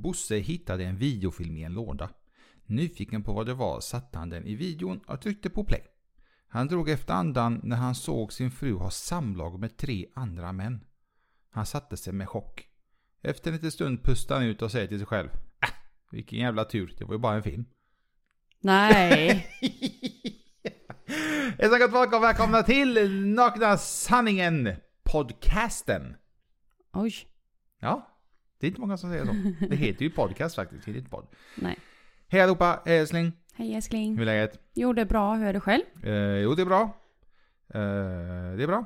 Bosse hittade en videofilm i en låda. Nyfiken på vad det var satte han den i videon och tryckte på play. Han drog efter andan när han såg sin fru ha samlag med tre andra män. Han satte sig med chock. Efter en liten stund pustade han ut och säger till sig själv. Äh, vilken jävla tur, det var ju bara en film. Nej. Hejsan gott folk och välkomna till Nakna Sanningen podcasten. Oj. Ja, det är inte många som säger så. Det heter ju podcast faktiskt, det heter inte podd. Nej. Hej allihopa, hej älskling. Hej älskling. Hur är läget? Jo, det är bra. Hur är det själv? Eh, jo, det är bra. Eh, det är bra.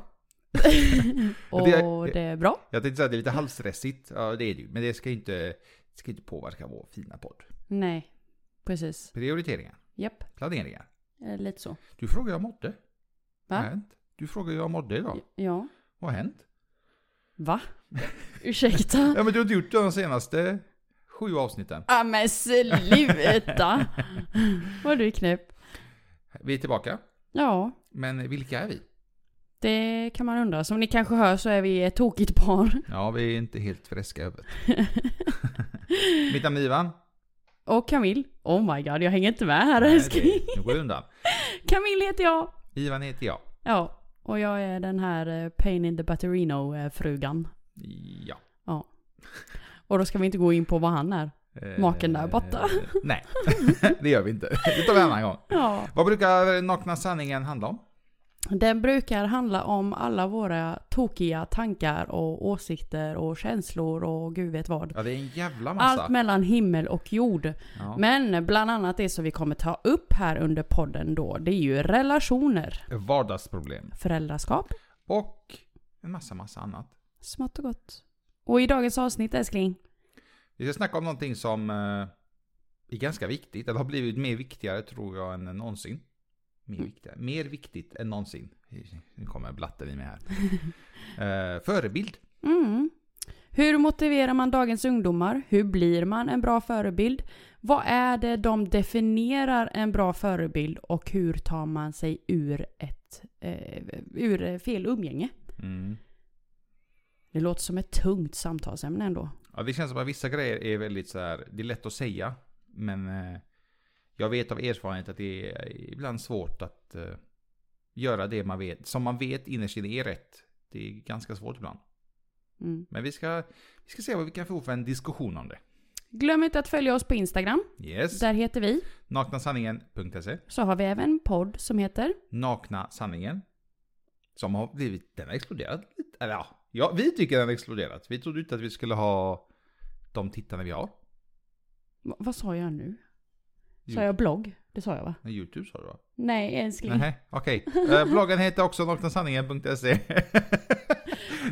Och Det- det är bra? Jag tänkte säga att det är lite halvstressigt. Ja, det är det ju. Men det ska inte, det ska inte påverka vår fina podd. Nej. Precis. Prioriteringar, Japp. planeringar. Eh, Lite så. Du frågade hur jag mådde. Vad har Va? hänt? Du frågade hur jag mådde idag. Ja. Vad har hänt? Va? Ursäkta? Ja, men du har inte gjort de senaste sju avsnitten. Ja men sluta! Vad du knäpp. Vi är tillbaka. Ja, Men vilka är vi? det kan man undra. Som ni kanske hör så är vi ett tokigt par. Ja, vi är inte helt friska i huvudet. Mitt namn är Ivan. Och Camille. Oh my god, jag hänger inte med här Nej, älskling. det- Nu går jag undan. Camille heter jag. Ivan heter jag. Ja, och jag är den här eh, Pain in the Batterino-frugan. Ja. Och då ska vi inte gå in på vad han är. Eh, Maken där borta. Nej, det gör vi inte. Det tar vi en annan gång. Ja. Vad brukar Nakna Sanningen handla om? Den brukar handla om alla våra tokiga tankar och åsikter och känslor och gud vet vad. Ja, det är en jävla massa. Allt mellan himmel och jord. Ja. Men bland annat det som vi kommer ta upp här under podden då, det är ju relationer, Vardagsproblem. föräldraskap, Och en massa, massa annat. smått och gott. Och i dagens avsnitt älskling, Vi ska snacka om någonting som eh, är ganska viktigt. Eller har blivit mer viktigare tror jag än någonsin. Mer, Mm. viktigare. mer viktigt än någonsin. Nu kommer blatten i mig här. Eh, förebild. Mm. Hur motiverar man dagens ungdomar? Hur blir man en bra förebild? Vad är det de definierar en bra förebild och hur tar man sig ur ett eh, ur fel umgänge? Mm. Det låter som ett tungt samtalsämne ändå. Ja, det känns som att vissa grejer är väldigt så här. Det är lätt att säga. Men eh, jag vet av erfarenhet att det är ibland svårt att eh, göra det man vet. Som man vet innerst inne är rätt. Det är ganska svårt ibland. Mm. Men vi ska, vi ska se vad vi kan få för en diskussion om det. Glöm inte att följa oss på Instagram. Yes. Där heter vi. Naknasanningen.se Så har vi även en podd som heter Nakna sanningen. Som har blivit, den har exploderat lite. Eller ja, ja, vi tycker den har exploderat. Vi trodde inte att vi skulle ha de tittarna vi har. Va- Vad sa jag nu? Sa jag blogg? Det sa jag va? Nej, YouTube sa du va? Nej älskling. Nej, okej. Eh, bloggen heter också naknasanningen.se.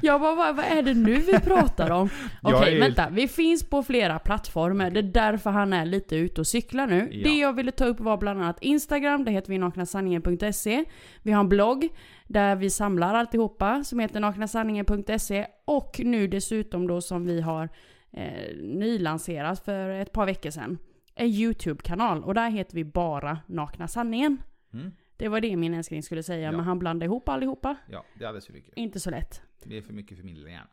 Jag bara, vad, vad är det nu vi pratar om? Okej, är- vänta. Vi finns på flera plattformar. Det är därför han är lite ute och cyklar nu. Ja. Det jag ville ta upp var bland annat Instagram, det heter vi naknasanningen.se. Vi har en blogg där vi samlar alltihopa som heter naknasanningen.se. Och nu dessutom då som vi har eh, nylanserat för ett par veckor sedan. En YouTube-kanal och där heter vi bara Nakna Sanningen. Mm. Det var det min älskling skulle säga, Ja. men han blandade ihop allihopa. Ja, det är alldeles för mycket. Inte så lätt. Det är för mycket för min lilla hjärna.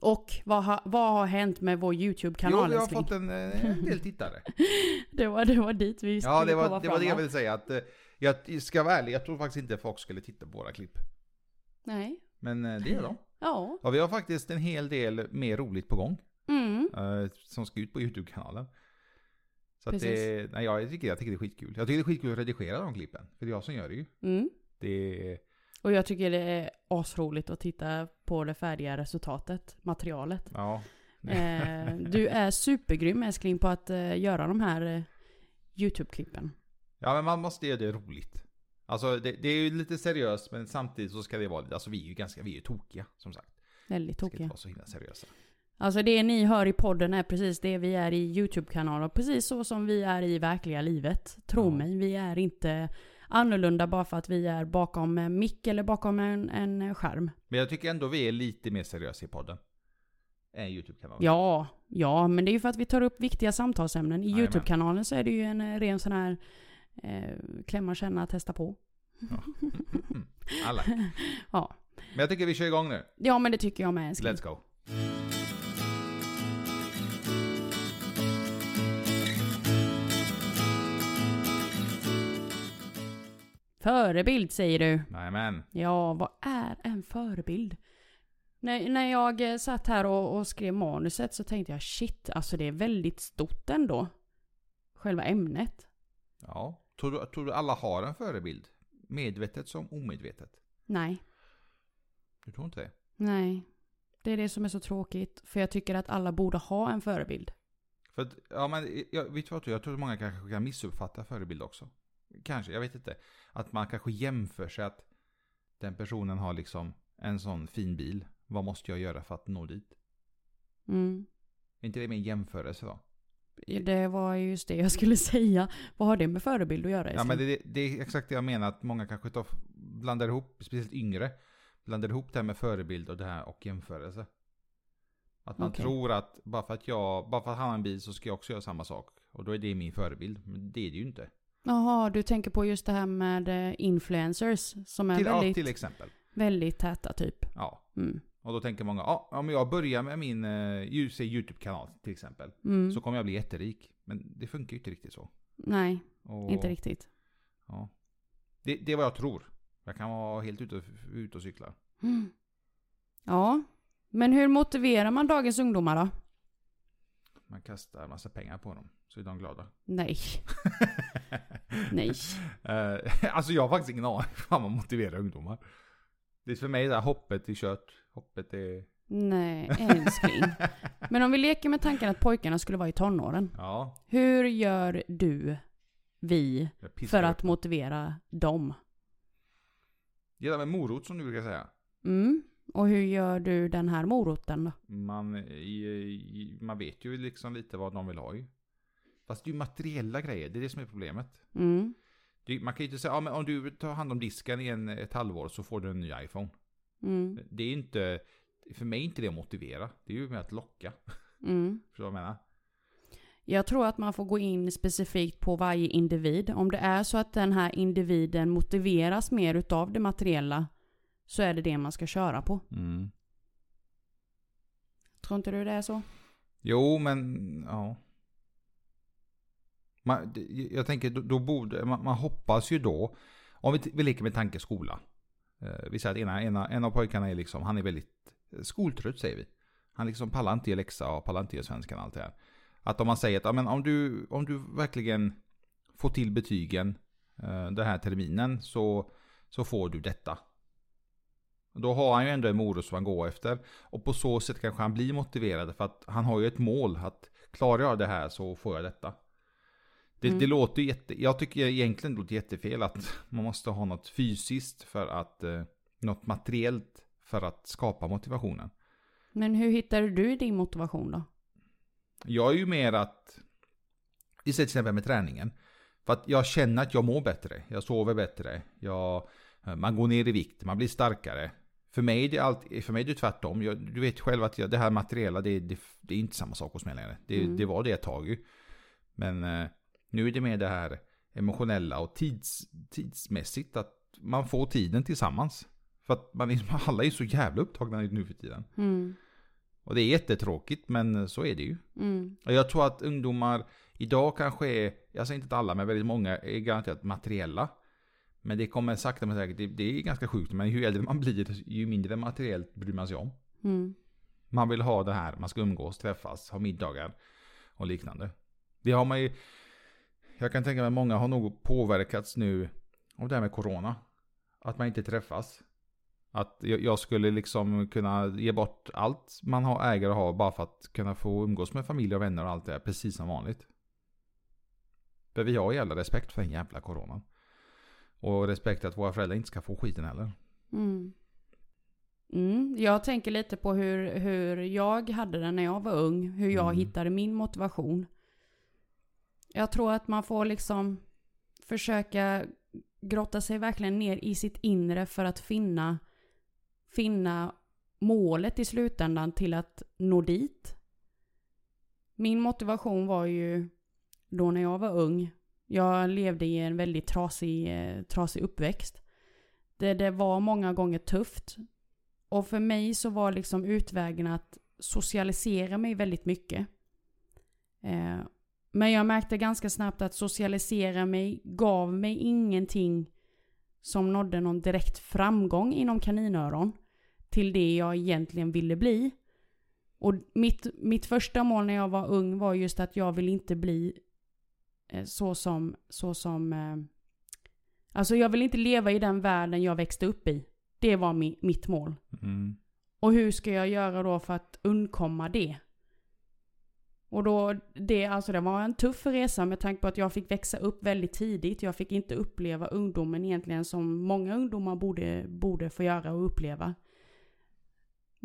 Och vad, ha, vad har hänt med vår Jo, YouTube-kanal vi har älskling? fått en, eh, en del tittare. Det, var, det var dit vi skulle Ja, det komma var det, fram, var det jag ville säga. Att, eh, jag ska vara ärlig, jag tror faktiskt inte folk skulle titta på våra klipp. Nej. Men eh, det gör de. Ja. Och vi har faktiskt en hel del mer roligt på gång. Mm. som ska ut på YouTube-kanalen. Så det, nej, jag, tycker, jag tycker det är skitkul. Jag tycker det är skitkul att redigera de klippen. För det är jag som gör det ju. Mm. Det Och jag tycker det är asroligt att titta på det färdiga resultatet, materialet. ja. Eh, du är supergrym älskling på att eh, göra de här eh, YouTube-klippen. ja, men man måste göra det roligt. Alltså det, det är ju lite seriöst men samtidigt så ska det vara lite, alltså vi är ju ganska, vi är ju tokiga som sagt. Väldigt Vi ska inte tokiga. vara så himla seriösa. Alltså det ni hör i podden är precis det vi är i YouTube-kanalen. Precis så som vi är i verkliga livet. Tro Ja. mig, vi är inte annorlunda bara för att vi är bakom en mick eller bakom en, en skärm. Men jag tycker ändå vi är lite mer seriösa i podden. Än YouTube-kanalen. Ja, ja, men det är ju för att vi tar upp viktiga samtalsämnen. I Jajamän. YouTube-kanalen så är det ju en ren sån här eh, klämma, känna, testa på. Mm, Alla. Ja. Men jag tycker vi kör igång nu. ja, men det tycker jag med älskling. Let's go. Förebild säger du. Jajamän. Ja, vad är en förebild? När, när jag eh, satt här och, och skrev manuset så tänkte jag shit, alltså det är väldigt stort ändå. Själva ämnet. Ja. Tror du, tror du alla har en förebild? Medvetet som omedvetet? Nej, Du tror inte det? nej. Det är det som är så tråkigt. För jag tycker att alla borde ha en förebild. För att, ja men, jag, vet du vad, jag tror att många kanske kan missuppfatta förebild också. Kanske, jag vet inte. Att man kanske jämför sig att den personen har liksom en sån fin bil. Vad måste jag göra för att nå dit? Mm. Är inte det med en jämförelse då? Det var just det jag skulle säga. Vad har det med förebild att göra? Ja men det, det är exakt det jag menar, att många kanske tar, blandar ihop, speciellt yngre, blandar ihop det här med förebild och det här och jämförelse. Att man Okej. tror att bara för att jag, bara för att han har en bil så ska jag också göra samma sak. Och då är det min förebild. Men det är det ju inte. Jaha, du tänker på just det här med eh, influencers som är Till, ja, väldigt, till exempel. väldigt täta typ. Ja. Mm. Och då tänker många, ja, om jag börjar med min eh, YouTube-kanal till exempel. Mm. Så kommer jag bli jätterik. Men det funkar ju inte riktigt så. Nej, Och, inte riktigt. Ja. Det, det är vad jag tror. Jag kan vara helt ute, ute och cykla. Mm. Ja, men hur motiverar man dagens ungdomar då? Man kastar massa pengar på dem. Så är de glada. Nej. Nej. Eh, alltså jag har faktiskt ingen aning hur man motiverar ungdomar. Det är för mig det här hoppet är kört. Hoppet är... Nej, älskling. Men om vi leker med tanken att pojkarna skulle vara i tonåren. Ja. Hur gör du, vi, för upp. att motivera dem? Gillar med morot som du brukar säga. Mm. Och hur gör du den här moroten då? Man, i, man vet ju liksom lite vad de vill ha ju. Fast det är ju materiella grejer, det är det som är problemet. Mm. Det, man kan ju inte säga, ja men om du tar hand om disken i en, ett halvår så får du en ny iPhone. Mm. Det är inte, för mig är inte det att motivera. Det är ju med att locka. Mm. Förstår du vad jag menar? Jag tror att man får gå in specifikt på varje individ. Om det är så att den här individen motiveras mer utav det materiella så är det det man ska köra på. Mm. Tror inte du det är så? Jo, men ja. Man, jag tänker, då, då borde, man, man hoppas ju då, om vi, vi leker med tanke skola. Eh, vi säger att ena, ena, en av pojkarna är liksom, han är väldigt eh, skoltrött säger vi. Han liksom pallar inte i läxa och pallar inte i svenskan och allt det här. Att om man säger att ja, men om, du, om du verkligen får till betygen eh, den här terminen så, så får du detta. Då har han ju ändå en morot som han går efter. Och på så sätt kanske han blir motiverad för att han har ju ett mål. Att klarar jag det här så får jag detta. Det, Mm. det låter jätte... Jag tycker egentligen det låter jättefel att man måste ha något fysiskt för att... Eh, något materiellt för att skapa motivationen. Men hur hittade du din motivation då? Jag är ju mer att... Säger till exempel med träningen. För att jag känner att jag mår bättre. Jag sover bättre. Jag, eh, man går ner i vikt. Man blir starkare. För mig är det, allt, för mig är det tvärtom. Jag, du vet själv att jag, det här materiella, det, det, det är inte samma sak hos mig längre. Det, Mm. det var det ett tag ju. Men eh, nu är det mer det här emotionella och tids, tidsmässigt. Att man får tiden tillsammans. För att man är, alla är så jävla upptagna nu för tiden. Mm. Och det är jättetråkigt men så är det ju. Mm. Och jag tror att ungdomar idag kanske är, jag säger inte alla, men väldigt många är garanterat materiella. Men det kommer sakta men säkert, det, det är ganska sjukt, men ju äldre man blir, ju mindre materiellt bryr man sig om. Mm. Man vill ha det här, man ska umgås, träffas, ha middagar och liknande. Det har man ju, jag kan tänka mig att många har nog påverkats nu av det här med corona. Att man inte träffas. Att jag, skulle liksom kunna ge bort allt man har, äger och har bara för att kunna få umgås med familj och vänner och allt det där precis som vanligt. För vi har ju alla respekt för den jävla coronan. Och respekt att våra föräldrar inte ska få skiten heller. Mm. Mm. Jag tänker lite på hur, hur jag hade det när jag var ung. Hur jag Mm. hittade min motivation. Jag tror att man får liksom försöka grotta sig verkligen ner i sitt inre för att finna, finna målet i slutändan till att nå dit. Min motivation var ju då när jag var ung. Jag levde i en väldigt trasig, eh, trasig uppväxt. Det, det var många gånger tufft. Och för mig så var liksom utvägen att socialisera mig väldigt mycket. Eh, men jag märkte ganska snabbt att socialisera mig gav mig ingenting som nådde någon direkt framgång inom kaninöron till det jag egentligen ville bli. Och mitt, mitt första mål när jag var ung var just att jag vill inte bli eh, så som, så som eh, Alltså jag vill inte leva i den världen jag växte upp i. Det var mi, mitt mål. Mm. Och hur ska jag göra då för att undkomma det? Och då, det, alltså det var en tuff resa med tanke på att jag fick växa upp väldigt tidigt. Jag fick inte uppleva ungdomen egentligen som många ungdomar borde, borde få göra och uppleva.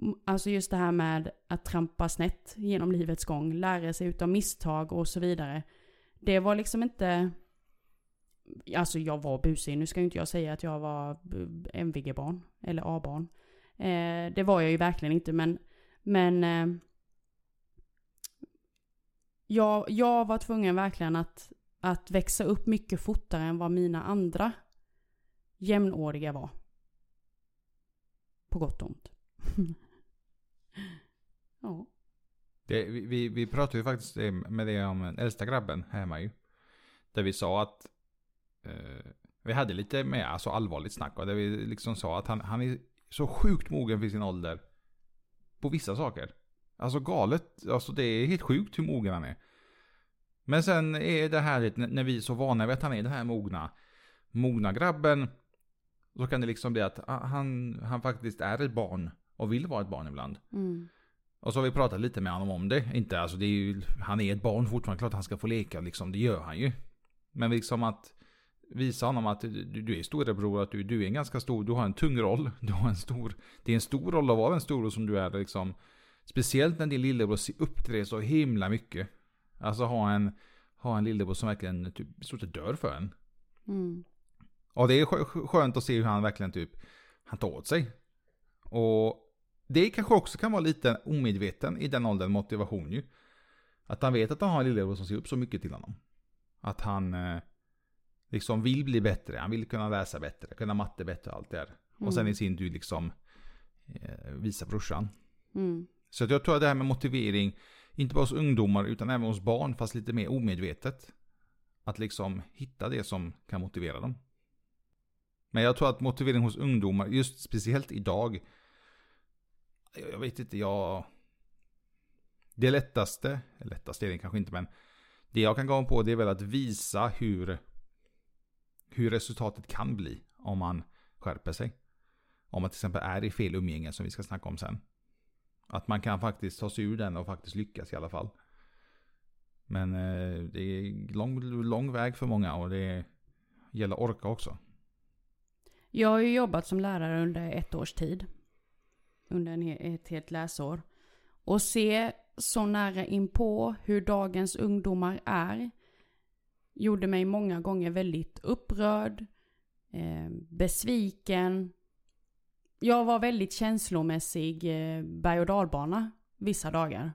Mm, alltså just det här med att trampa snett genom livets gång, lära sig utav misstag och så vidare. Det var liksom inte... Alltså jag var busig, nu ska ju inte jag säga att jag var MVG-barn eller A-barn. Eh, det var jag ju verkligen inte men, men eh, jag, jag var tvungen verkligen att, att växa upp mycket fortare än vad mina andra jämnåriga var. På gott och ont. ja. Det, vi, vi, vi pratade ju faktiskt med det om den äldsta grabben hemma ju. Där vi sa att eh, vi hade lite mer alltså allvarligt snack och där vi liksom sa att han, han är så sjukt mogen för sin ålder. På vissa saker. Alltså galet, alltså det är helt sjukt hur mogen han är. Men sen är det här när vi är så vana vid att han är den här mogna, mogna grabben. Så kan det liksom bli att han, han faktiskt är ett barn och vill vara ett barn ibland. Mm. Och så har vi pratat lite med honom om det. Inte, alltså det är ju, han är ett barn fortfarande, klart han ska få leka liksom, det gör han ju. Men liksom att visa honom att du, du är storebror, att du, du är en ganska stor, du har en tung roll. Du har en stor, det är en stor roll att vara en stor som du är liksom. Speciellt när din lillebror ser upp till dig så himla mycket. Alltså ha en, ha en lillebror som verkligen typ, i stort sett dör för en. Mm. Och det är skö- skö- skönt att se hur han verkligen typ, han tar åt sig. Och det kanske också kan vara lite omedveten i den åldern motivation ju. Att han vet att han har en lillebror som ser upp så mycket till honom. Att han eh, liksom vill bli bättre, han vill kunna läsa bättre, kunna matte bättre och allt det där. Och sen i sin tur liksom eh, visa brorsan. Mm. Så att jag tror att det här med motivering, inte bara hos ungdomar utan även hos barn, fast lite mer omedvetet. Att liksom hitta det som kan motivera dem. Men jag tror att motivering hos ungdomar, just speciellt idag. Jag jag vet inte, jag... Det lättaste, lättaste är det kanske inte men. Det jag kan gå på det är väl att visa hur, hur resultatet kan bli om man skärper sig. Om man till exempel är i fel umgänge som vi ska snacka om sen. Att man kan faktiskt ta sig ur den och faktiskt lyckas i alla fall. Men eh, det är lång, lång väg för många och det gäller att orka också. Jag har ju jobbat som lärare under ett års tid. Under en, ett helt läsår. Och se så nära inpå hur dagens ungdomar är gjorde mig många gånger väldigt upprörd, eh, besviken. Jag var väldigt känslomässig eh, berg och dalbana vissa dagar.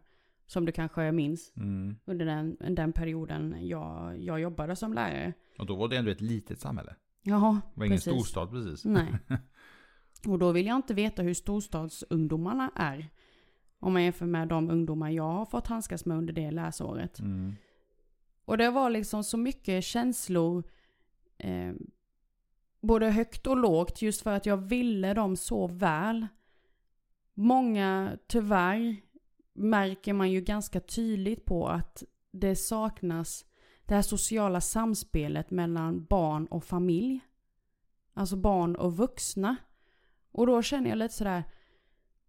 Som du kanske minns Mm. under den, den perioden jag, jag jobbade som lärare. Och då var det ändå ett litet samhälle. Ja, Det var ingen precis. storstad precis. Nej. Och då vill jag inte veta hur storstadsungdomarna är. Om man jämför med de ungdomar jag har fått handskas med under det läsåret. Mm. Och det var liksom så mycket känslor. Eh, både högt och lågt just för att jag ville dem så väl. Många, tyvärr, märker man ju ganska tydligt på att det saknas det här sociala samspelet mellan barn och familj. Alltså barn och vuxna. Och då känner jag lite sådär,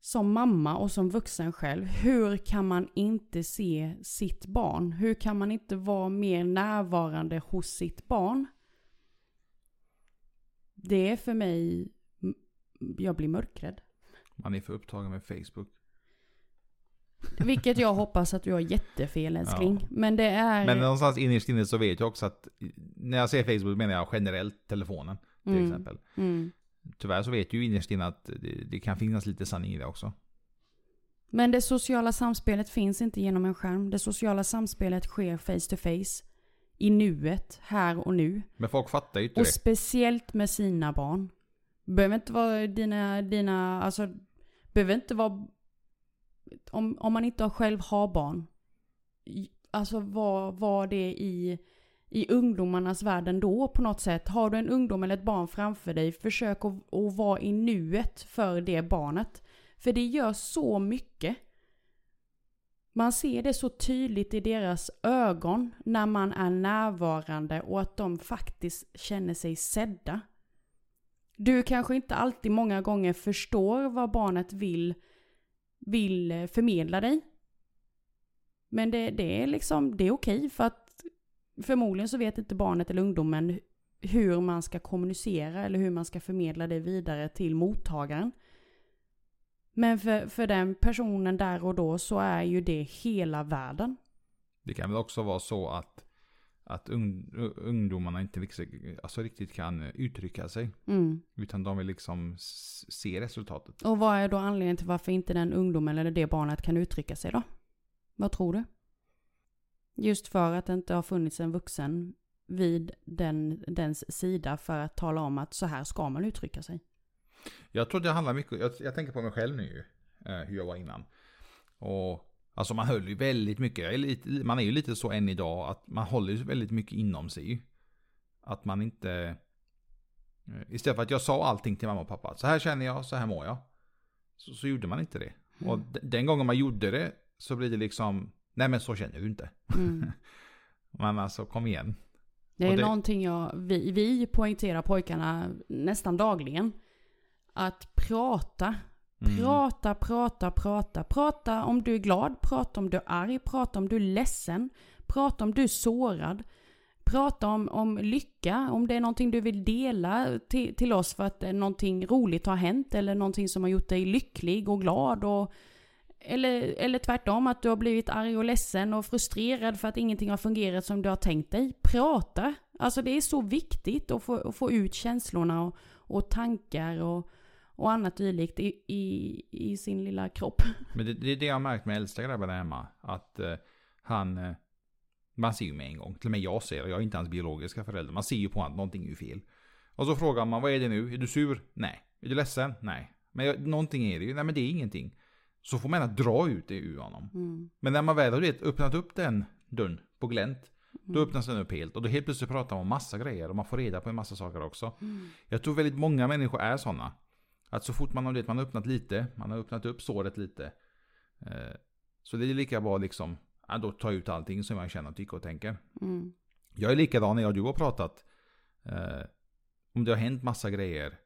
som mamma och som vuxen själv, hur kan man inte se sitt barn? Hur kan man inte vara mer närvarande hos sitt barn? Det är för mig, jag blir mörkrädd. Man är för upptagen med Facebook. Vilket jag hoppas att du har jättefel älskling. Ja. Men det är... Men någonstans innerst inne så vet jag också att när jag säger Facebook menar jag generellt telefonen till Mm. exempel. mm. Tyvärr så vet ju innerst inne att det, det kan finnas lite sanning i det också. Men det sociala samspelet finns inte genom en skärm. Det sociala samspelet sker face to face. I nuet, här och nu. Men folk fattar ju inte Och det. speciellt med sina barn. Behöver inte vara dina, dina, alltså, behöver inte vara, om, om man inte själv har barn. Alltså var, var det i, i ungdomarnas värld ändå på något sätt. Har du en ungdom eller ett barn framför dig, försök att, att vara i nuet för det barnet. För det gör så mycket. Man ser det så tydligt i deras ögon när man är närvarande och att de faktiskt känner sig sedda. Du kanske inte alltid många gånger förstår vad barnet vill, vill eh, förmedla dig. Men det, det är liksom, det är okej för att förmodligen så vet inte barnet eller ungdomen hur man ska kommunicera eller hur man ska förmedla det vidare till mottagaren. Men för, för den personen där och då så är ju det hela världen. Det kan väl också vara så att, att ung, ungdomarna inte riktigt, alltså riktigt kan uttrycka sig. Mm. Utan de vill liksom se resultatet. Och vad är då anledningen till varför inte den ungdomen eller det barnet kan uttrycka sig då? Vad tror du? Just för att det inte har funnits en vuxen vid den, dens sida för att tala om att så här ska man uttrycka sig. Jag tror det handlar mycket, jag, jag tänker på mig själv nu eh, hur jag var innan. Och alltså man höll ju väldigt mycket, lite, man är ju lite så än idag att man håller ju väldigt mycket inom sig. Att man inte, eh, istället för att jag sa allting till mamma och pappa, så här känner jag, så här mår jag. Så, så gjorde man inte det. Och d- den gången man gjorde det så blir det liksom, nej men så känner du inte. Mm. Men alltså kom igen. Det är Och det- någonting jag, vi, vi poängterar pojkarna nästan dagligen. Att prata. Mm. Prata, prata, prata. Prata om du är glad, prata om du är arg, prata om du är ledsen. Prata om du är sårad. Prata om, om lycka, om det är någonting du vill dela till, till oss för att någonting roligt har hänt eller någonting som har gjort dig lycklig och glad och eller, eller tvärtom, att du har blivit arg och ledsen och frustrerad för att ingenting har fungerat som du har tänkt dig. Prata! Alltså det är så viktigt att få, att få ut känslorna och, och tankar och, och annat dylikt i, i, i sin lilla kropp. Men det, det är det jag har märkt med äldsta grabben hemma. Att eh, han, eh, man ser ju med en gång. Till och med jag ser det. Jag är inte hans biologiska förälder. Man ser ju på honom att någonting är ju fel. Och så frågar man, vad är det nu? Är du sur? Nej. Är du ledsen? Nej. Men jag, någonting är det ju. Nej men det är ingenting. Så får man gärna dra ut det ur honom. Mm. Men när man väl har vet, öppnat upp den dörren på glänt. Då Mm. öppnas den upp helt. Och då helt plötsligt pratar man om massa grejer. Och man får reda på en massa saker också. Mm. Jag tror väldigt många människor är sådana. Att så fort man har, det, man har öppnat lite, man har öppnat upp såret lite. Eh, så det är lika bra liksom, ja, då ta ut allting som jag känner, tycker och tänker. Mm. Jag är likadan när jag och du har pratat. Eh, om det har hänt massa grejer.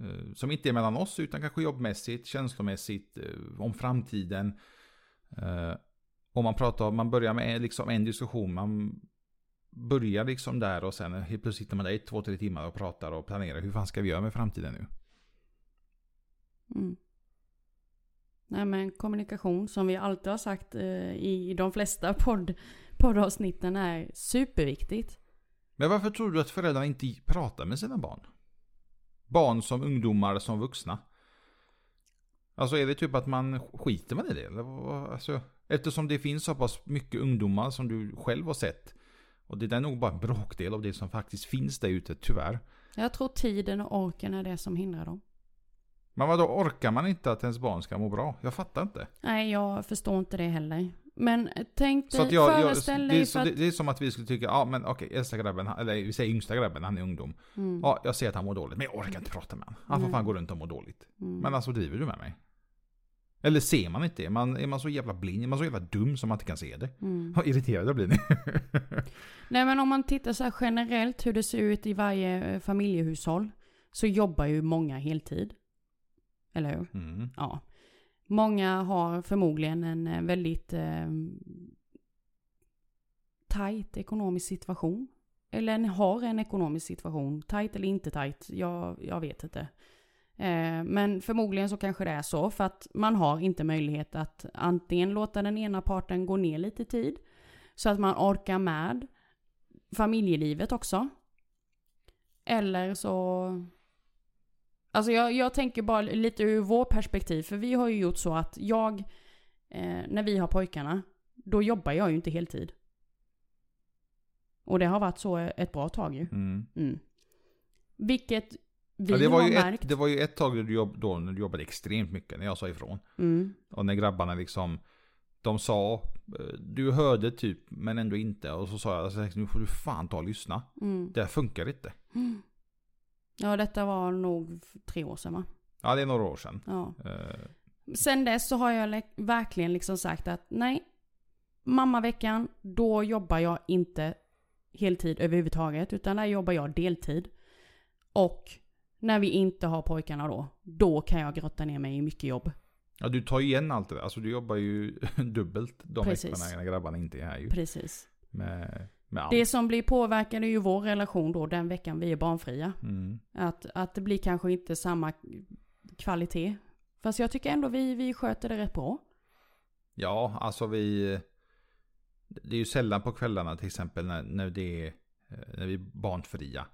Eh, som inte är mellan oss utan kanske jobbmässigt, känslomässigt, eh, om framtiden. Eh, om man pratar, man börjar med liksom en diskussion, man börjar liksom där och sen helt plötsligt sitter man där i två, tre timmar och pratar och planerar. Hur fan ska vi göra med framtiden nu? Mm. Nej men kommunikation som vi alltid har sagt eh, i de flesta podd, poddavsnitten är superviktigt. Men varför tror du att föräldrarna inte pratar med sina barn? Barn som ungdomar som vuxna. Alltså är det typ att man skiter man i det? Eller alltså, eftersom det finns så pass mycket ungdomar som du själv har sett. Och det är nog bara en bråkdel av det som faktiskt finns där ute, tyvärr. Jag tror tiden och orken är det som hindrar dem. Men vad då orkar man inte att ens barn ska må bra? Jag fattar inte. Nej, jag förstår inte det heller. Men tänk dig, jag, föreställ det, dig för att... det är som att vi skulle tycka, ja men okej, äldsta grabben, eller vi säger yngsta grabben, han är ungdom. Mm, Ja, jag ser att han mår dåligt, men jag orkar inte prata med honom. Han får Nej. fan gå runt och må dåligt. mm. Men alltså driver du med mig? Eller ser man inte det? Man, är man så jävla blind? Är man så jävla dum som man inte kan se det? mm. Vad irriterad jag blir ni. Nej men om man tittar så här generellt hur det ser ut i varje eh, familjehushåll. Så jobbar ju många heltid. Eller hur? Mm. Ja. Många har förmodligen en eh, väldigt eh, tajt ekonomisk situation. Eller en, har en ekonomisk situation. Tajt eller inte tajt, jag, jag vet inte. Eh, men förmodligen så kanske det är så för att man har inte möjlighet att antingen låta den ena parten gå ner lite tid. Så att man orkar med familjelivet också. Eller så... Alltså jag, jag tänker bara lite ur vår perspektiv. För vi har ju gjort så att jag, eh, när vi har pojkarna, då jobbar jag ju inte heltid. Och det har varit så ett bra tag ju. Mm. Mm. Vilket vi Ja, det, var har ju märkt. ett, det var ju ett tag du, jobb, då när du jobbade extremt mycket, när jag sa ifrån. Mm. Och när grabbarna liksom de sa, eh, du hörde typ men ändå inte. Och så sa jag, alltså, nu får du fan ta och lyssna. Mm. Det här funkar inte. Ja, detta var nog tre år sedan va? Ja, det är några år sedan. Ja. Eh, Sen dess så har jag verkligen liksom sagt att nej, mammaveckan, då jobbar jag inte heltid överhuvudtaget, utan där jobbar jag deltid. Och när vi inte har pojkarna då, då kan jag grotta ner mig i mycket jobb. Ja, du tar ju igen allt det där. Alltså du jobbar ju dubbelt de Precis. veckorna när grabbarna inte är här ju. Precis. Med. Det som blir påverkande är ju vår relation då, den veckan vi är barnfria. Mm. Att, att det blir kanske inte samma kvalitet. Fast jag tycker ändå vi, vi sköter det rätt bra. Ja, alltså vi... Det är ju sällan på kvällarna till exempel när, när, det är, eh, när vi är barnfria.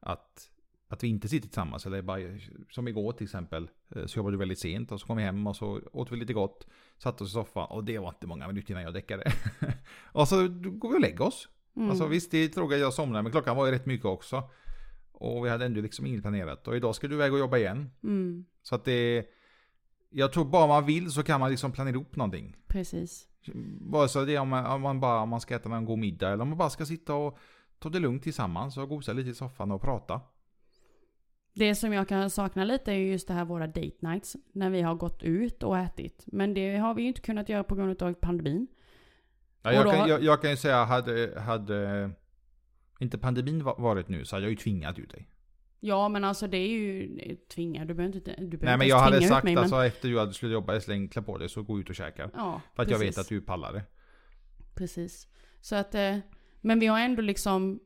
Att, att vi inte sitter tillsammans. Eller bara, som igår till exempel. eh, Så jobbade du väldigt sent och så kom vi hem och så åt vi lite gott. Satt oss i soffan och det var inte många minuter innan jag däckade. och så går vi och lägger oss. Mm. Alltså visst, det är tråkigt att jag somnade men klockan var ju rätt mycket också. Och vi hade ändå liksom inget planerat. Och idag ska du iväg och jobba igen. Mm, Så att det... Jag tror bara man vill så kan man liksom planera ihop någonting. precis. Bara så det är om man, om man bara om man ska äta en god middag eller om man bara ska sitta och ta det lugnt tillsammans och gosa lite i soffan och prata. Det som jag kan sakna lite är ju just det här våra date nights. När vi har gått ut och ätit. Men det har vi ju inte kunnat göra på grund av pandemin. Ja, jag, då- kan, jag, jag kan ju säga, hade, hade inte pandemin va- varit nu så hade jag ju tvingat ut dig. Ja men alltså det är ju tvinga. Du behöver inte, du behöver Nej men jag hade sagt mig, men- alltså efter du hade slutat jobba, släng, klä på dig så gå ut och käka. Ja, För att jag precis. vet att du pallar det. Precis. Så att, eh, men vi har ändå liksom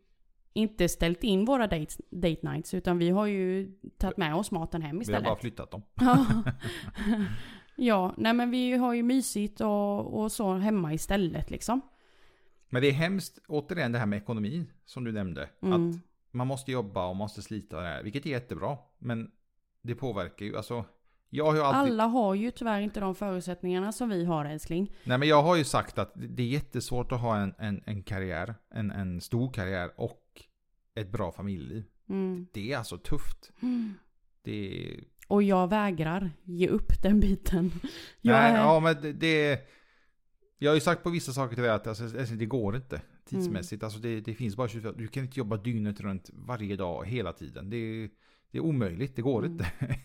inte ställt in våra date, date nights. Utan vi har ju tagit med oss maten hem Vi har istället. bara flyttat dem. Ja. nej men vi har ju mysigt och, och så hemma istället liksom. Men det är hemskt, återigen det här med ekonomi som du nämnde. Mm. Att man måste jobba och måste slita det här, vilket är jättebra. Men det påverkar ju, alltså. Jag har ju alltid, Alla har ju tyvärr inte de förutsättningarna som vi har älskling. nej men jag har ju sagt att det är jättesvårt att ha en, en, en karriär, en, en stor karriär och ett bra familjeliv. Mm. Det är alltså tufft. Det är, Och jag vägrar ge upp den biten. Jag nej, är, ja men det, jag har ju sagt på vissa saker till dig att alltså, alltså, det går inte tidsmässigt. Mm. Alltså det, det finns bara 24, du kan inte jobba dygnet runt varje dag hela tiden. Det, är- det är omöjligt, det går Mm. inte.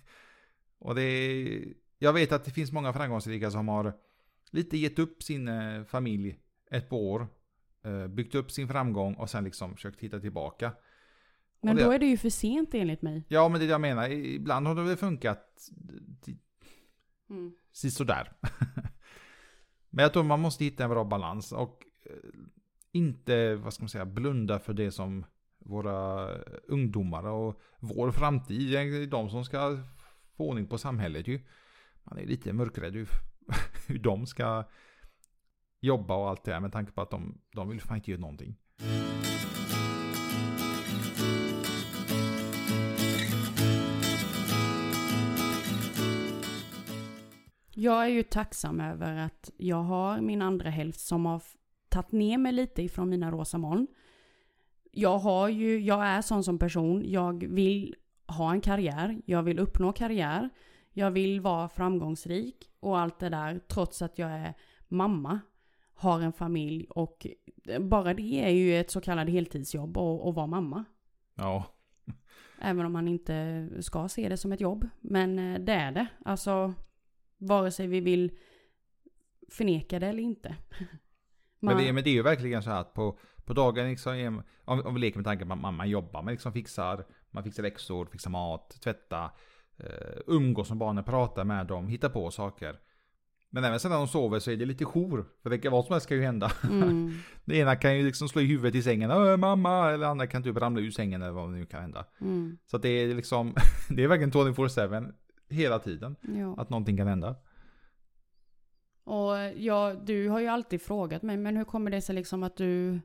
Och det är, jag vet att det finns många framgångsrika som har lite gett upp sin eh, familj ett par år. eh, Byggt upp sin framgång och sen liksom försökt hitta tillbaka. Men det- då är det ju för sent enligt mig. Ja men det är det jag menar, ibland har det väl funkat Mm. sådär. Men jag tror man måste hitta en bra balans och eh, inte, vad ska man säga, blunda för det som våra ungdomar och vår framtid, är de som ska få ordning på samhället ju. Man är lite mörkrädd hur, hur de ska jobba och allt det där med tanke på att de, de vill fan inte göra någonting. Jag är ju tacksam över att jag har min andra hälft som har tagit ner mig lite ifrån mina rosa moln. Jag har ju, jag är sån som person. Jag vill ha en karriär. Jag vill uppnå karriär. Jag vill vara framgångsrik och allt det där trots att jag är mamma. Har en familj och bara det är ju ett så kallat heltidsjobb att att vara mamma. Ja, Även om man inte ska se det som ett jobb. Men eh, det är det. Alltså, vare sig vi vill förneka det eller inte. Men Man- det, men det är ju verkligen så här att på, på dagen, liksom, om, om vi leker med tanken att man, man jobbar, man liksom fixar, man fixar läxor, fixar mat, tvätta, eh, umgås med barnen, prata med dem, hitta på saker. Men även sen när de sover så är det lite jour, för det kan, vad som helst kan ju hända. Mm, Det ena kan ju liksom slå i huvudet i sängen, Åh, mamma, eller andra kan typ ramla ur sängen eller vad det nu kan hända. mm, Så det är liksom, det är verkligen 24-7 hela tiden, ja. att någonting kan hända. Och ja, du har ju alltid frågat mig, men hur kommer det sig liksom att du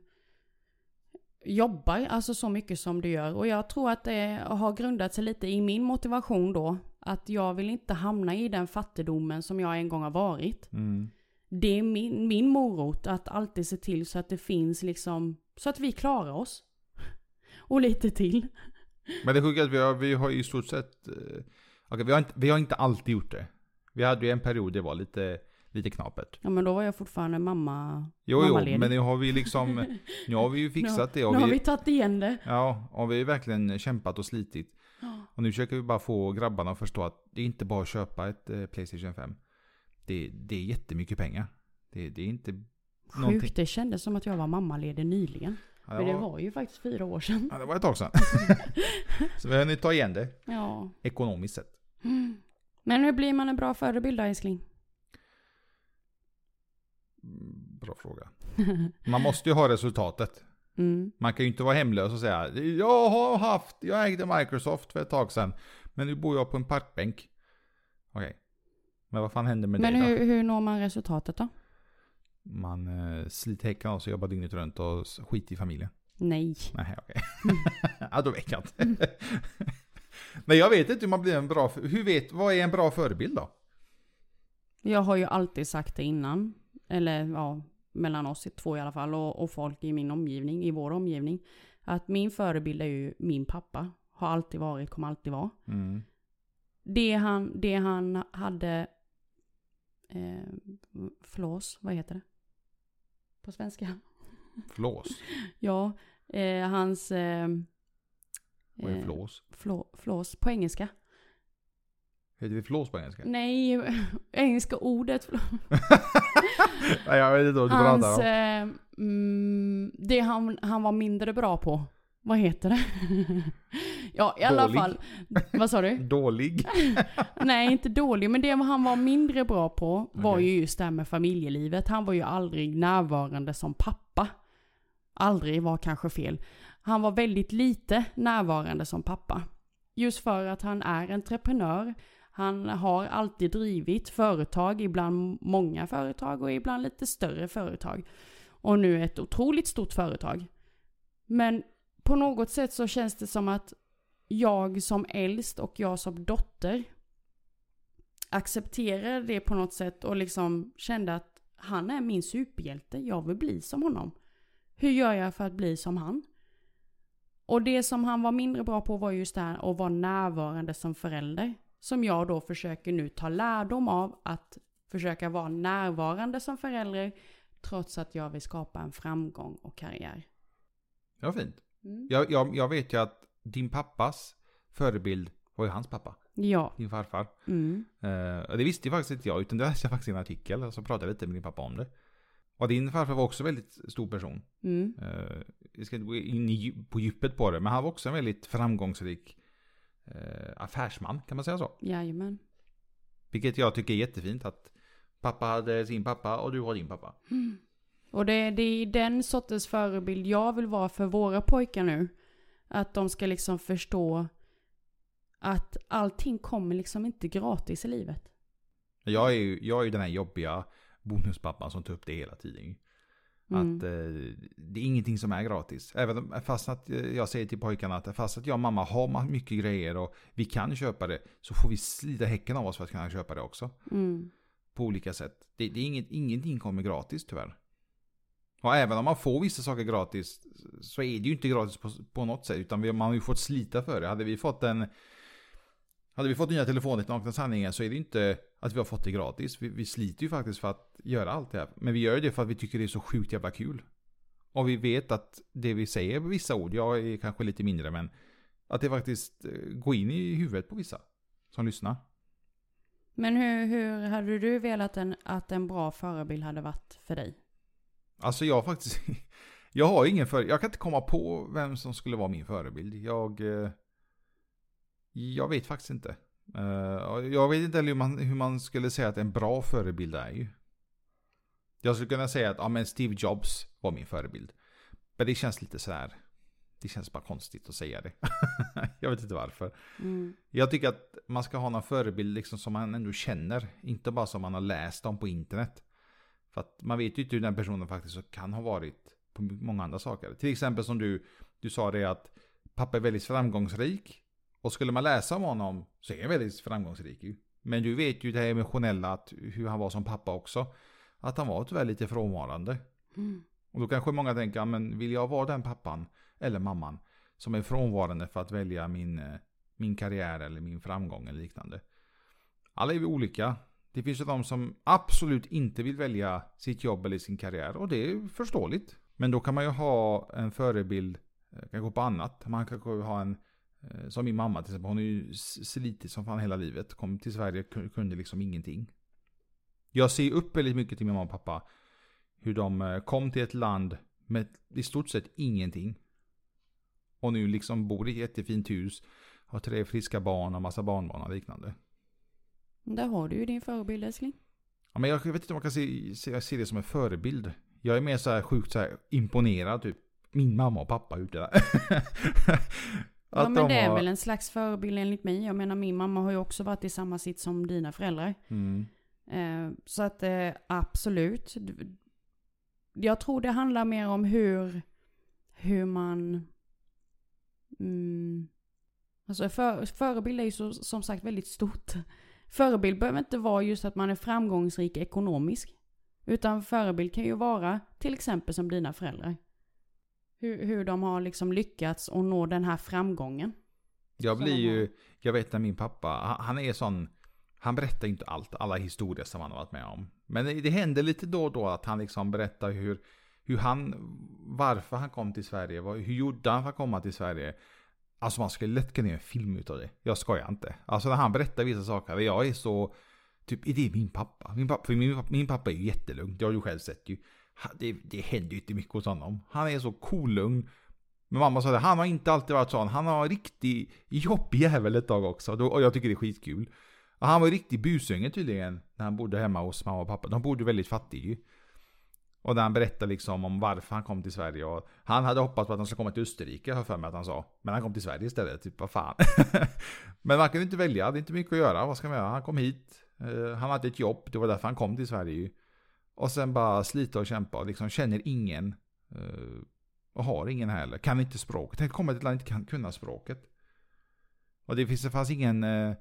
jobbar alltså så mycket som du gör? Och jag tror att det har grundat sig lite i min motivation då. Att jag vill inte hamna i den fattigdomen som jag en gång har varit. Mm. Det är min, min morot att alltid se till så att det finns liksom, så att vi klarar oss. Och lite till. Men det sjuka är att vi har, vi har i stort sett... okej, vi, har inte, vi har inte alltid gjort det. Vi hade ju en period det var lite, lite knapert. Ja men då var jag fortfarande mamma. Jo, jo, mammaledig. men nu har vi liksom, nu har vi ju fixat det. Nu har vi, vi tagit igen det. Ja, och vi har verkligen kämpat och slitit. Och nu försöker vi bara få grabbarna att förstå att det är inte bara att köpa ett eh, Playstation 5. Det, det är jättemycket pengar. Det, det är inte någonting. Sjukt, det kändes som att jag var mammaledig nyligen. Ja, Men det var ju faktiskt fyra år sedan. ja, det var ett tag sedan. Så vi har nu ta igen det, Ja. ekonomiskt sett. Mm. Men hur blir man en bra förebild då älskling? Mm, Bra fråga. Man måste ju ha resultatet. Mm. Man kan ju inte vara hemlös och säga Jag har haft, jag ägde Microsoft för ett tag sedan. Men nu bor jag på en parkbänk. Okej. Men vad fan händer med Men det då? hur, hur når man resultatet då? Man eh, sliter häcken av sig, jobbar dygnet runt och skiter i familjen. Nej. Nej, okej. ja, då vet jag inte. Men jag vet inte hur man blir en bra, hur vet, vad är en bra förebild då? Jag har ju alltid sagt det innan. Eller ja, mellan oss två i alla fall. Och, och folk i min omgivning, i vår omgivning. Att min förebild är ju min pappa. Har alltid varit, kommer alltid vara. Mm. Det han, det han hade... Eh, flås, vad heter det? På svenska? Flås. Ja, eh, hans... Eh, Vad är eh, flås? Flå, flås på engelska. Heter det flås på engelska? Nej, engelska ordet. Nej, jag vet inte vad du hans... pratar om. Eh, mm, det han, han var mindre bra på. Vad heter det? Ja, i alla Dålig. fall. Vad sa du? Dålig. Nej, inte dålig. Men det han var mindre bra på var Okej. ju just det här med familjelivet. Han var ju aldrig närvarande som pappa. Aldrig var kanske fel. Han var väldigt lite närvarande som pappa. Just för att han är entreprenör. Han har alltid drivit företag, ibland många företag och ibland lite större företag. Och nu ett otroligt stort företag. Men på något sätt så känns det som att jag som äldst och jag som dotter accepterade det på något sätt och liksom kände att han är min superhjälte. Jag vill bli som honom. Hur gör jag för att bli som han? Och det som han var mindre bra på var just det här att vara närvarande som förälder. Som jag då försöker nu ta lärdom av att försöka vara närvarande som förälder trots att jag vill skapa en framgång och karriär. Ja, fint. Mm. Jag, jag, jag vet ju att din pappas förebild var ju hans pappa. Ja. Din farfar. Mm. Eh, och det visste ju faktiskt inte jag, utan det läste jag faktiskt i en artikel. Och så pratade jag lite med din pappa om det. Och din farfar var också en väldigt stor person. Mm. Eh, vi ska inte gå in på djupet på det, men han var också en väldigt framgångsrik eh, affärsman, kan man säga så? Jajamän. Vilket jag tycker är jättefint, att pappa hade sin pappa och du har din pappa. Och det, det är den sortens förebild jag vill vara för våra pojkar nu. Att de ska liksom förstå att allting kommer liksom inte gratis i livet. Jag är ju jag är ju den här jobbiga bonuspappan som tar upp det hela tiden. Mm. Att eh, det är ingenting som är gratis. Även fast att eh, jag säger till pojkarna att fast att jag och mamma har mycket grejer och vi kan köpa det. Så får vi slita häcken av oss för att kunna köpa det också. Mm. På olika sätt. Det, det är inget, ingenting kommer gratis tyvärr. Och även om man får vissa saker gratis så är det ju inte gratis på, på något sätt. Utan vi, man har ju fått slita för det. Hade vi fått en... Hade vi fått nya telefoner till Nakna Sanningen så är det inte att vi har fått det gratis. Vi, vi sliter ju faktiskt för att göra allt det här. Men vi gör det för att vi tycker det är så sjukt jävla kul. Och vi vet att det vi säger på vissa ord, jag är kanske lite mindre men att det faktiskt eh, går in i huvudet på vissa som lyssnar. Men hur, hur hade du velat en, att en bra förebild hade varit för dig? Alltså jag faktiskt... Jag har ingen för... Jag kan inte komma på vem som skulle vara min förebild. Jag... eh, Jag vet faktiskt inte. Eh, Jag vet inte heller hur man, hur man skulle säga att en bra förebild är ju. Jag skulle kunna säga att ja, men Steve Jobs var min förebild. Men det känns lite sådär... Det känns bara konstigt att säga det. jag vet inte varför. Mm. Jag tycker att man ska ha någon förebild liksom som man ändå känner. Inte bara som man har läst om på internet. För att man vet ju inte hur den personen faktiskt kan ha varit på många andra saker. Till exempel som du, du sa det att pappa är väldigt framgångsrik. Och skulle man läsa om honom så är han väldigt framgångsrik ju. Men du vet ju det här emotionella, att hur han var som pappa också. Att han var tyvärr lite frånvarande. Mm. Och då kanske många tänker, men vill jag vara den pappan eller mamman som är frånvarande för att välja min, eh, min karriär eller min framgång eller liknande. Alla är vi olika. Det finns ju de som absolut inte vill välja sitt jobb eller sin karriär och det är förståeligt. Men då kan man ju ha en förebild, eh, kan gå på annat. Man kan ha en, eh, som min mamma till exempel, hon är ju slitit som fan hela livet. Kom till Sverige, kunde liksom ingenting. Jag ser upp väldigt mycket till min mamma och pappa. Hur de eh, kom till ett land med i stort sett ingenting. Och nu liksom bor i ett jättefint hus. Har tre friska barn och massa barnbarn och liknande. Där har du ju din förebild älskling. Ja, men jag vet inte om man kan se, se, se det som en förebild. Jag är mer så här sjukt så här imponerad typ. Min mamma och pappa ute där. ja men de det är har... väl en slags förebild enligt mig. Jag menar min mamma har ju också varit i samma sitt som dina föräldrar. Mm. Eh, så att eh, absolut. Jag tror det handlar mer om hur, hur man... Mm, alltså för, förebild är ju så, som sagt väldigt stort. Förebild behöver inte vara just att man är framgångsrik ekonomiskt. Utan förebild kan ju vara till exempel som dina föräldrar. Hur, hur de har liksom lyckats och nå den här framgången. Jag blir ju, jag vet när min pappa, han är sån, han berättar inte allt, alla historier som han har varit med om. Men det, det händer lite då och då att han liksom berättar hur, hur han, varför han kom till Sverige, hur gjorde han för att komma till Sverige. Alltså man skulle lätt kunna göra en film utav det. Jag skojar inte. Alltså när han berättar vissa saker, jag är så... Typ, är det min pappa? Min pappa, för min, min pappa är ju jättelugn, det har du själv sett ju. Det, det händer ju inte mycket hos honom. Han är så cool-lugn. Men mamma sa det, han har inte alltid varit sån. Han har en riktig jobbig jävel ett tag också. Och jag tycker det är skitkul. Och han var en riktig busunge tydligen, när han bodde hemma hos mamma och pappa. De bodde väldigt fattigt ju. Och där han berättar liksom om varför han kom till Sverige. Och han hade hoppats på att han skulle komma till Österrike, har för mig att han sa. Men han kom till Sverige istället, typ vad fan. Men man kunde inte välja, det är inte mycket att göra. Vad ska man göra? Han kom hit, eh, han hade ett jobb, det var därför han kom till Sverige Och sen bara slita och kämpa och liksom känner ingen. Eh, och har ingen heller, kan inte språket. Tänk komma till ett land och inte kan kunna språket. Och det finns, det fanns ingen eh,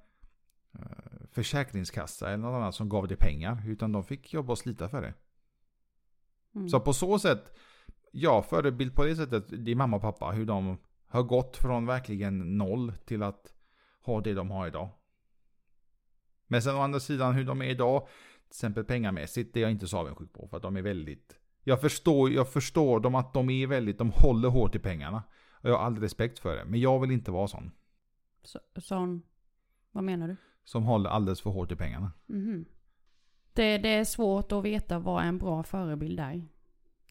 försäkringskassa eller något annat som gav det pengar. Utan de fick jobba och slita för det. Mm. Så på så sätt, ja, förebild på det sättet, det är mamma och pappa, hur de har gått från verkligen noll till att ha det de har idag. Men sen å andra sidan hur de är idag, till exempel pengamässigt, det är jag inte så avundsjuk på. För att de är väldigt... Jag förstår, jag förstår dem att de är väldigt, de håller hårt i pengarna. Och jag har all respekt för det. Men jag vill inte vara sån. Så, sån? Vad menar du? Som håller alldeles för hårt i pengarna. Mm. Det, det, är svårt att veta vad en bra förebild är.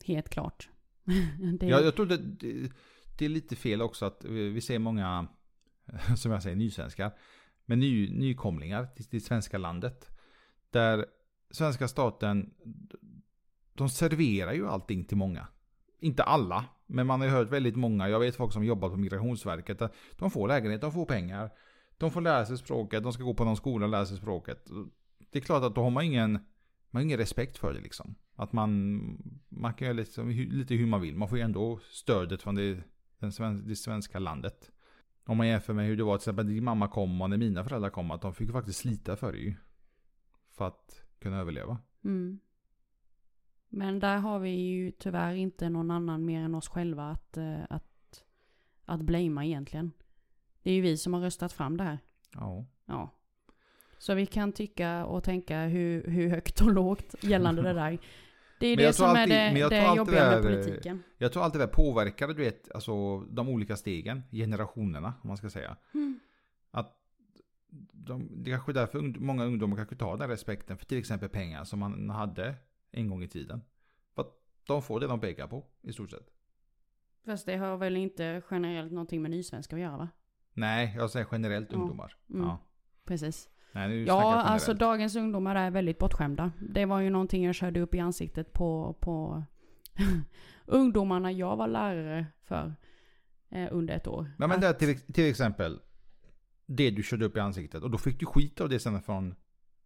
Helt klart. det... Ja, jag tror det, det, det, är lite fel också att vi ser många, som jag säger, nysvenskar. Men ny, nykomlingar till det svenska landet. Där svenska staten, de serverar ju allting till många. Inte alla, men man har ju hört väldigt många. Jag vet folk som jobbar på Migrationsverket. De får lägenhet, de får pengar. De får lära sig språket, de ska gå på någon skola och lära sig språket det är klart att då har man ingen, man har ingen respekt för det liksom. Att man, man kan göra liksom, lite hur man vill. Man får ju ändå stödet från det, den, det svenska landet. Om man jämför med hur det var till exempel när din mamma kom och när mina föräldrar kom. Att de fick faktiskt slita för det ju. För att kunna överleva. Mm. Men där har vi ju tyvärr inte någon annan mer än oss själva att, eh, att, att blamea egentligen. Det är ju vi som har röstat fram det här. Ja. Ja. Så vi kan tycka och tänka hur, hur högt och lågt gällande det där. Det är det som alltid, är det, det jobbiga med politiken. Jag tror alltid det påverkar, du vet, alltså de olika stegen, generationerna, om man ska säga. Mm. Att de, det kanske är därför många ungdomar kanske tar den respekten för till exempel pengar som man hade en gång i tiden. För att de får det de pekar på, i stort sett. Fast det har väl inte generellt någonting med nysvenska att göra va? Nej, jag säger generellt ungdomar. Mm. Ja. Precis. Nej, ja, alltså dagens ungdomar är väldigt bortskämda. Det var ju någonting jag körde upp i ansiktet på, på ungdomarna jag var lärare för eh, under ett år. Ja, men där till, till exempel, det du körde upp i ansiktet. Och då fick du skit av det sen från,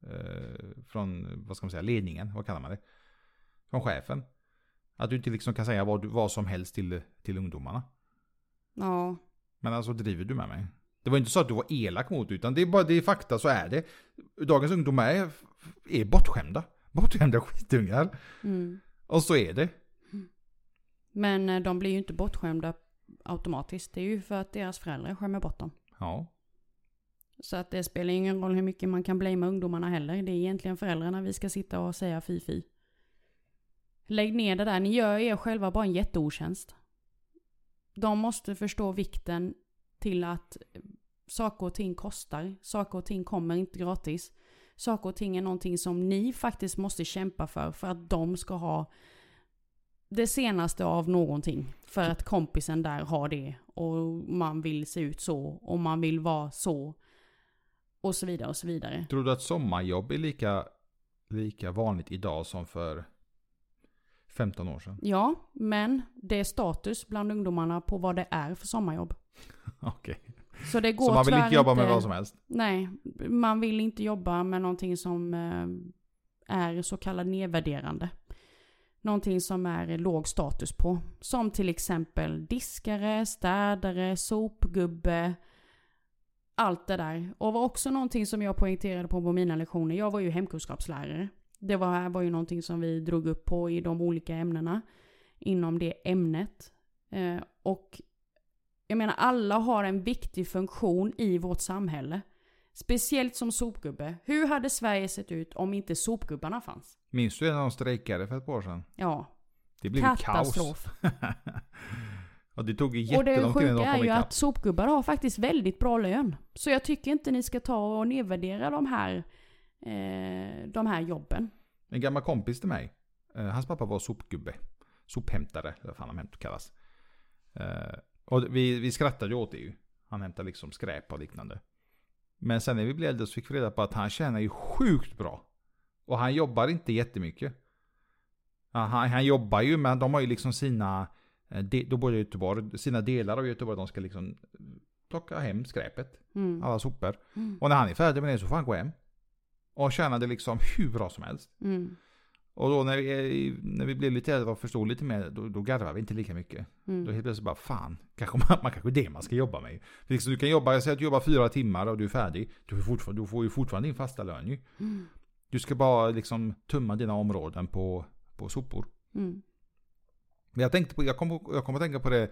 eh, från vad ska man säga, ledningen, vad kallar man det? Från chefen. Att du inte liksom kan säga vad, vad som helst till, till ungdomarna. Ja. Men alltså driver du med mig? Det var inte så att du var elak mot utan det är bara det är fakta så är det. Dagens ungdomar är, är bortskämda. Bortskämda skitungar. Mm. Och så är det. Men eh, de blir ju inte bortskämda automatiskt. Det är ju för att deras föräldrar skämmer bort dem. Ja. Så att det spelar ingen roll hur mycket man kan blamea ungdomarna heller. Det är egentligen föräldrarna vi ska sitta och säga fy. Lägg ner det där, ni gör er själva bara en jätteotjänst. De måste förstå vikten till att saker och ting kostar. Saker och ting kommer inte gratis. Saker och ting är någonting som ni faktiskt måste kämpa för, för att de ska ha det senaste av någonting. För att kompisen där har det och man vill se ut så och man vill vara så. Och så vidare och så vidare. Tror du att sommarjobb är lika, lika vanligt idag som för 15 år sedan? Ja, men det är status bland ungdomarna på vad det är för sommarjobb. Okej. Så det går Så man vill inte jobba med vad som helst? Nej, man vill inte jobba med någonting som eh, är så kallad nedvärderande. Någonting som är låg status på. Som till exempel diskare, städare, sopgubbe. Allt det där. Och var också någonting som jag poängterade på på mina lektioner. Jag var ju hemkunskapslärare. Det var, var ju någonting som vi drog upp på i de olika ämnena. Inom det ämnet. Eh, och jag menar alla har en viktig funktion i vårt samhälle. Speciellt som sopgubbe. Hur hade Sverige sett ut om inte sopgubbarna fanns? Minns du när de strejkade för ett par år sedan? Ja, Det blev ju kaos. katastrof. och det tog ju Och det jättelång tid innan sjuka de är kom ju ikapp. att sopgubbar har faktiskt väldigt bra lön. Så jag tycker inte ni ska ta och nedvärdera de här, eh, de här jobben. En gammal kompis till mig. eh, hans pappa var sopgubbe. Sophämtare, eller vad fan han kallas. Eh, och vi, vi skrattade ju åt det ju. Han hämtade liksom skräp och liknande. Men sen när vi blev äldre så fick vi reda på att han tjänar ju sjukt bra. Och han jobbar inte jättemycket. Han, han jobbar ju men de har ju liksom sina, eh, då bor i Göteborg, sina delar av Göteborg de ska liksom plocka hem skräpet. Mm. Alla sopor. Mm. Och när han är färdig med det så får han gå hem. Och tjänade liksom hur bra som helst. Mm. Och då när vi, när vi blev lite äldre och förstod lite mer, då, då garvade vi inte lika mycket. Då Mm. helt plötsligt bara, fan, kanske man, man kanske är det man ska jobba med. För liksom, du kan jobba, jag säger att du jobbar fyra timmar och du är färdig. Du får, fortfarande, du får ju fortfarande din fasta lön ju. Mm. Du ska bara liksom tumma dina områden på, på sopor. Mm. Men jag tänkte på, jag kom, jag kom att tänka på det,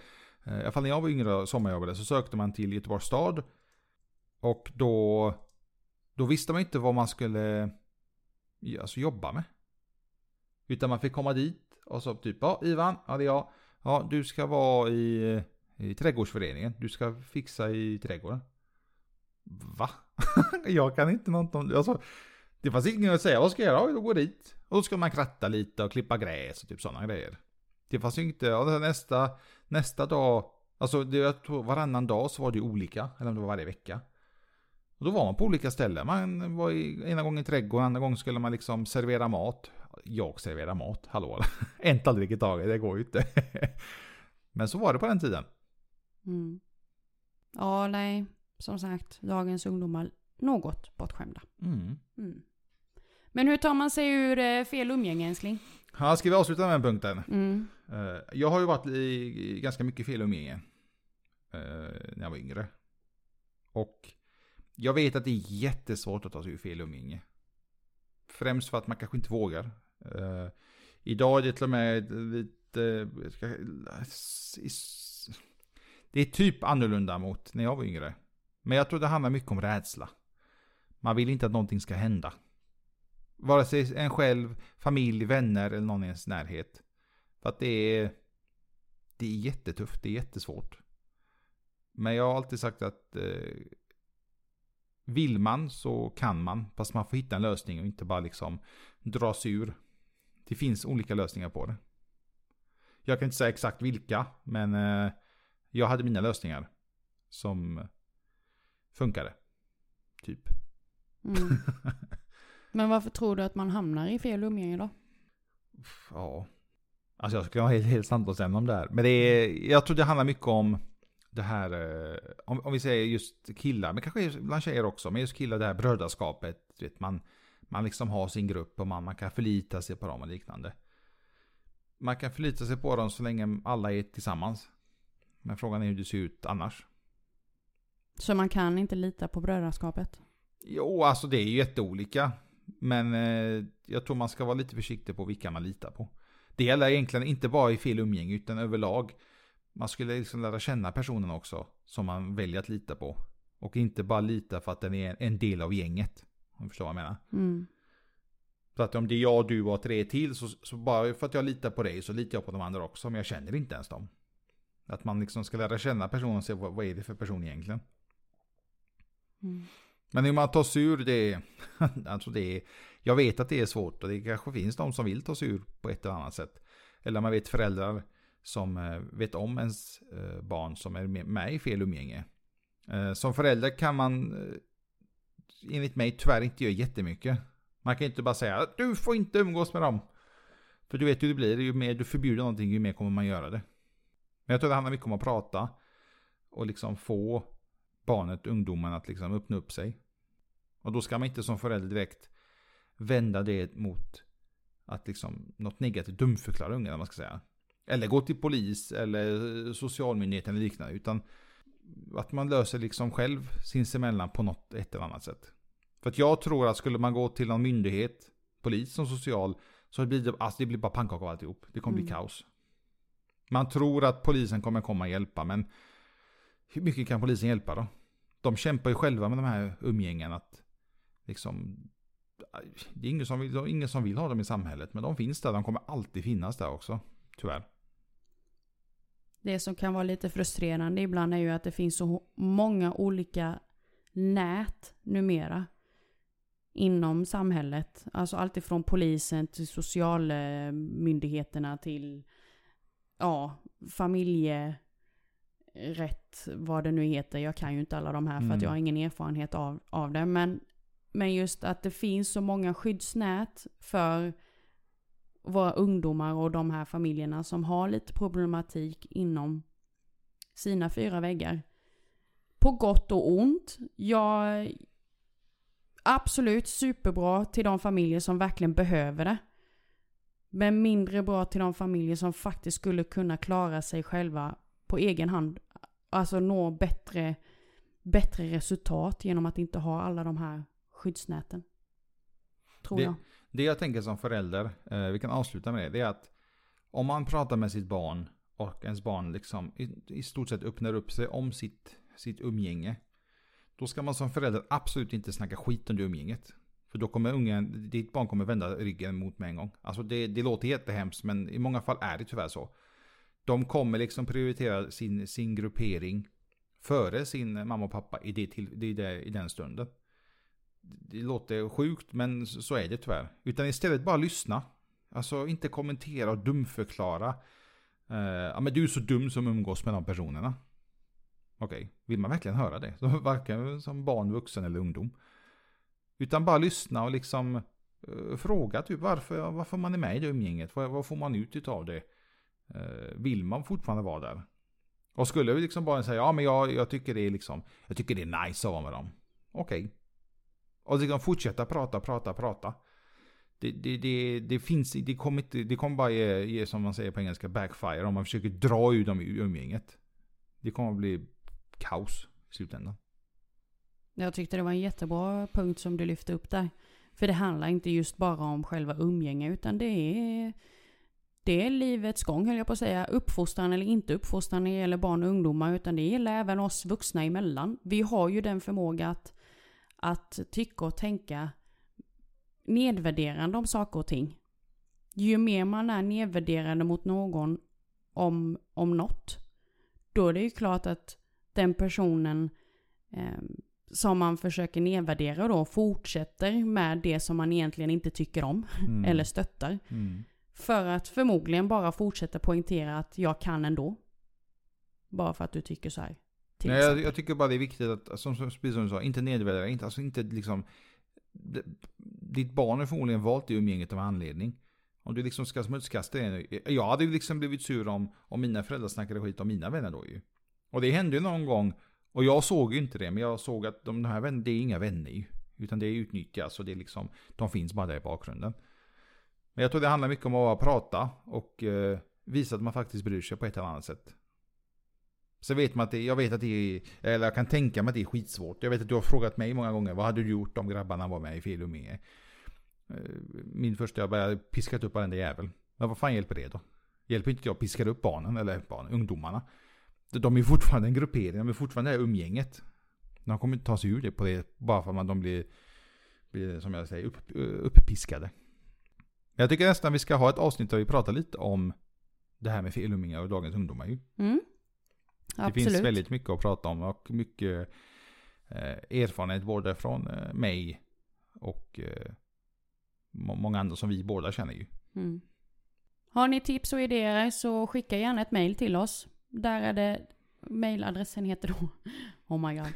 eh, i alla fall när jag var yngre och sommarjobbade så sökte man till Göteborgs stad. Och då, då visste man inte vad man skulle alltså, jobba med. Utan man fick komma dit och så typ, ja Ivan, ja det är jag. Ja, du ska vara i, i trädgårdsföreningen. Du ska fixa i trädgården. Va? jag kan inte något om alltså, Det fanns inget att säga, vad ska jag göra? Ja, Då går dit. Och då ska man kratta lite och klippa gräs och typ sådana grejer. Det fanns ju inte, och nästa, nästa dag, alltså det, jag tror varannan dag så var det ju olika, eller om det var varje vecka. Och då var man på olika ställen. Man var i, ena gången i trädgården, andra gången skulle man liksom servera mat. Jag serverar mat, hallå. en tallrik i taget, det går ju inte. Men så var det på den tiden. Mm. Ja, nej. Som sagt, dagens ungdomar något bortskämda. Mm. Mm. Men hur tar man sig ur eh, fel umgänge älskling? Ja, ska vi avsluta med den punkten? Mm. Eh, Jag har ju varit i ganska mycket fel umgänge. eh, När jag var yngre. Och jag vet att det är jättesvårt att ta sig ur fel umgänge. Främst för att man kanske inte vågar. Uh, Idag är det till och med lite... Det är typ annorlunda mot när jag var yngre. Men jag tror det handlar mycket om rädsla. Man vill inte att någonting ska hända. Vare sig en själv, familj, vänner eller någon i ens närhet. För att det är... Det är jättetufft, det är jättesvårt. Men jag har alltid sagt att Uh, vill man så kan man. Fast man får hitta en lösning och inte bara liksom dra sig ur. Det finns olika lösningar på det. Jag kan inte säga exakt vilka, men eh, jag hade mina lösningar. Som funkade. Typ. Mm. Men varför tror du att man hamnar i fel umgänge då? Ja. Alltså jag skulle ha helt, helt samtalsämne om det här. Men det är, jag tror det handlar mycket om det här, eh, om, om vi säger just killar, men kanske bland tjejer också, men just killar det här brödraskapet. Vet, man, man liksom har sin grupp och man, man kan förlita sig på dem och liknande. Man kan förlita sig på dem så länge alla är tillsammans. Men frågan är hur det ser ut annars. Så man kan inte lita på brödraskapet? Jo, alltså det är ju jätteolika. Men eh, jag tror man ska vara lite försiktig på vilka man litar på. Det gäller egentligen inte bara i fel umgänge utan överlag. Man skulle liksom lära känna personen också som man väljer att lita på. Och inte bara lita för att den är en del av gänget. Om du förstår vad jag menar. Mm. Så att om det är jag, du och tre till så, så bara för att jag litar på dig så litar jag på de andra också. Men jag känner inte ens dem. Att man liksom ska lära känna personen och se vad, vad är det för person egentligen. Mm. Men hur man tar sig ur det, alltså det är, jag vet att det är svårt och det kanske finns de som vill ta sig ur på ett eller annat sätt. Eller man vet föräldrar som eh, vet om ens eh, barn som är med i fel umgänge. Eh, som förälder kan man enligt mig tyvärr inte göra jättemycket. Man kan inte bara säga att du får inte umgås med dem. För du vet hur det blir, ju mer du förbjuder någonting ju mer kommer man göra det. Men jag tror det handlar mycket om att prata. Och liksom få barnet, ungdomen att liksom öppna upp sig. Och då ska man inte som förälder direkt vända det mot att liksom något negativt dumförklara ungarna man ska säga. Eller gå till polis eller socialmyndigheten eller liknande. Utan att man löser liksom själv sinsemellan på något ett eller annat sätt. För att jag tror att skulle man gå till någon myndighet, polis som social, så blir det, alltså det blir bara pannkaka av alltihop. Det kommer mm. bli kaos. Man tror att polisen kommer komma och hjälpa, men hur mycket kan polisen hjälpa då? De kämpar ju själva med de här umgängen att liksom det är ingen som, vill, ingen som vill ha dem i samhället, men de finns där. De kommer alltid finnas där också, tyvärr. Det som kan vara lite frustrerande ibland är ju att det finns så många olika nät numera inom samhället. Alltså alltifrån polisen till socialmyndigheterna till ja, familjerätt, vad det nu heter. Jag kan ju inte alla de här för mm. att jag har ingen erfarenhet av, av det. Men, men just att det finns så många skyddsnät för våra ungdomar och de här familjerna som har lite problematik inom sina fyra väggar. På gott och ont. Jag absolut superbra till de familjer som verkligen behöver det. Men mindre bra till de familjer som faktiskt skulle kunna klara sig själva på egen hand. Alltså nå bättre, bättre resultat genom att inte ha alla de här skyddsnäten. Tror det, jag. Det jag tänker som förälder, eh, vi kan avsluta med det, det är att om man pratar med sitt barn och ens barn liksom i, i stort sett öppnar upp sig om sitt, sitt umgänge. Då ska man som förälder absolut inte snacka skit under umgänget. För då kommer ungen, ditt barn kommer vända ryggen mot med en gång. Alltså det, det låter jättehemskt men i många fall är det tyvärr så. De kommer liksom prioritera sin, sin gruppering före sin mamma och pappa i, det till, i, det, i den stunden. Det låter sjukt men så är det tyvärr. Utan istället bara lyssna. Alltså inte kommentera och dumförklara. Uh, ja men du är så dum som umgås med de personerna. Okej, okay. vill man verkligen höra det? Så varken som barn, vuxen eller ungdom. Utan bara lyssna och liksom uh, fråga typ varför, varför man är med i det umgänget. Vad, vad får man ut av det? Uh, vill man fortfarande vara där? Och skulle vi liksom bara säga ja men jag, jag tycker det är liksom, jag tycker det är nice att vara med dem. Okej. Okay. Och liksom fortsätta prata, prata, prata. Det, det, det, det finns, det kommer, inte, det kommer bara ge, ge, som man säger på engelska, backfire om man försöker dra ur dem i umgänget. Det kommer att bli kaos i slutändan. Jag tyckte det var en jättebra punkt som du lyfte upp där. För det handlar inte just bara om själva umgänge utan det är det är livets gång höll jag på att säga. Uppfostran eller inte uppfostran när det gäller barn och ungdomar utan det gäller även oss vuxna emellan. Vi har ju den förmåga att, att tycka och tänka nedvärderande om saker och ting. Ju mer man är nedvärderande mot någon om, om något, då är det ju klart att den personen eh, som man försöker nedvärdera då fortsätter med det som man egentligen inte tycker om mm. eller stöttar. Mm. För att förmodligen bara fortsätta poängtera att jag kan ändå. Bara för att du tycker så här. Nej, jag, jag, tycker bara det är viktigt att, som, som, som du sa, inte nedvärdera, inte, alltså inte liksom ditt barn är förmodligen valt det umgänget av anledning. Om du liksom ska smutskasta det. Jag hade ju liksom blivit sur om, om mina föräldrar snackade skit om mina vänner då ju. Och det hände ju någon gång. Och jag såg ju inte det. Men jag såg att de, de här vännerna, det är inga vänner ju. Utan det är utnyttjas och det är liksom, de finns bara där i bakgrunden. Men jag tror det handlar mycket om att prata och eh, visa att man faktiskt bryr sig på ett eller annat sätt. Så vet man att det, jag vet att det är, eller jag kan tänka mig att det är skitsvårt. Jag vet att du har frågat mig många gånger, vad hade du gjort om grabbarna var med i fel eh, min första, jag bara piskat upp varenda jävel. Men vad fan hjälper det då? Hjälper inte att jag piskar upp barnen, eller barnen, ungdomarna. De är fortfarande en gruppering, de är fortfarande det här umgänget. De kommer inte ta sig ur det på det bara för att de blir, blir som jag säger, upp, uppiskade. Jag tycker nästan vi ska ha ett avsnitt där vi pratar lite om det här med felummingar och dagens ungdomar ju. Mm. Det Absolut. finns väldigt mycket att prata om och mycket eh, erfarenhet både från eh, mig och eh, må- många andra som vi båda känner ju. Mm. Har ni tips och idéer så skicka gärna ett mail till oss. Där är det, mailadressen heter då, oh my god,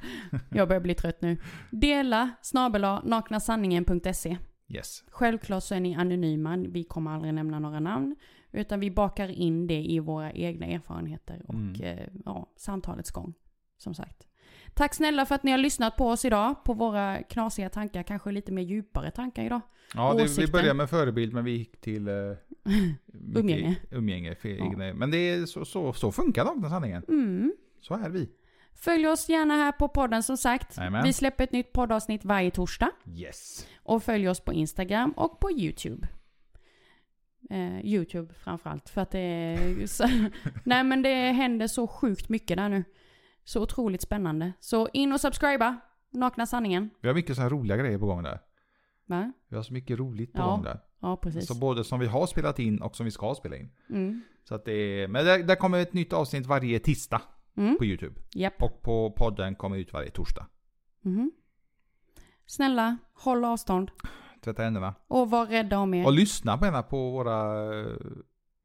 jag börjar bli trött nu. Dela snabel-a naknasanningen.se. Yes. Självklart så är ni anonyma, vi kommer aldrig nämna några namn. Utan vi bakar in det i våra egna erfarenheter och Mm. eh, ja, samtalets gång. Som sagt. Tack snälla för att ni har lyssnat på oss idag. På våra knasiga tankar, kanske lite mer djupare tankar idag. Ja, det, vi började med förebild men vi gick till eh, Umgänge. umgänge för Ja. egna, Men det är så, så, så funkar nakna sanningen. Mm. Så är vi. Följ oss gärna här på podden som sagt. Jajamän. Vi släpper ett nytt poddavsnitt varje torsdag. Yes. Och följ oss på Instagram och på YouTube. Eh, YouTube framförallt för att det är så, Nej men det händer så sjukt mycket där nu. Så otroligt spännande. Så in och subscriba. Nakna sanningen. Vi har mycket så här roliga grejer på gång där. Va? Vi har så mycket roligt på Ja, gång där. Ja precis. Så både som vi har spelat in och som vi ska spela in. Mm. Så att det är, men där, där kommer ett nytt avsnitt varje tisdag Mm. på YouTube. Japp. Och på podden kommer ut varje torsdag. Mhm. Snälla, håll avstånd. Tvätta händerna. Och var rädda om er. Och lyssna på, på våra,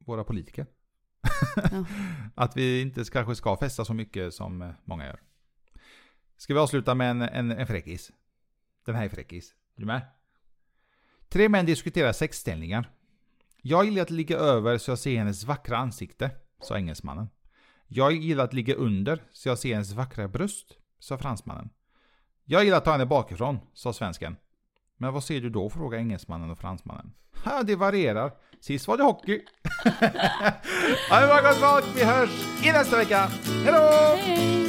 våra politiker. Ja. Att vi inte kanske ska festa så mycket som många gör. Ska vi avsluta med en, en, en fräckis? Den här är fräckis. Är du med? Tre män diskuterar sexställningar. Jag gillar att ligga över så jag ser hennes vackra ansikte, sa engelsmannen. Jag gillar att ligga under så jag ser hennes vackra bröst, sa fransmannen. Jag gillar att ta henne bakifrån, sa svensken. Men vad ser du då? frågar engelsmannen och fransmannen. Ja, det varierar. Sist var det hockey. ha det bra gott folk, vi hörs i nästa vecka. Hejdå! Hej!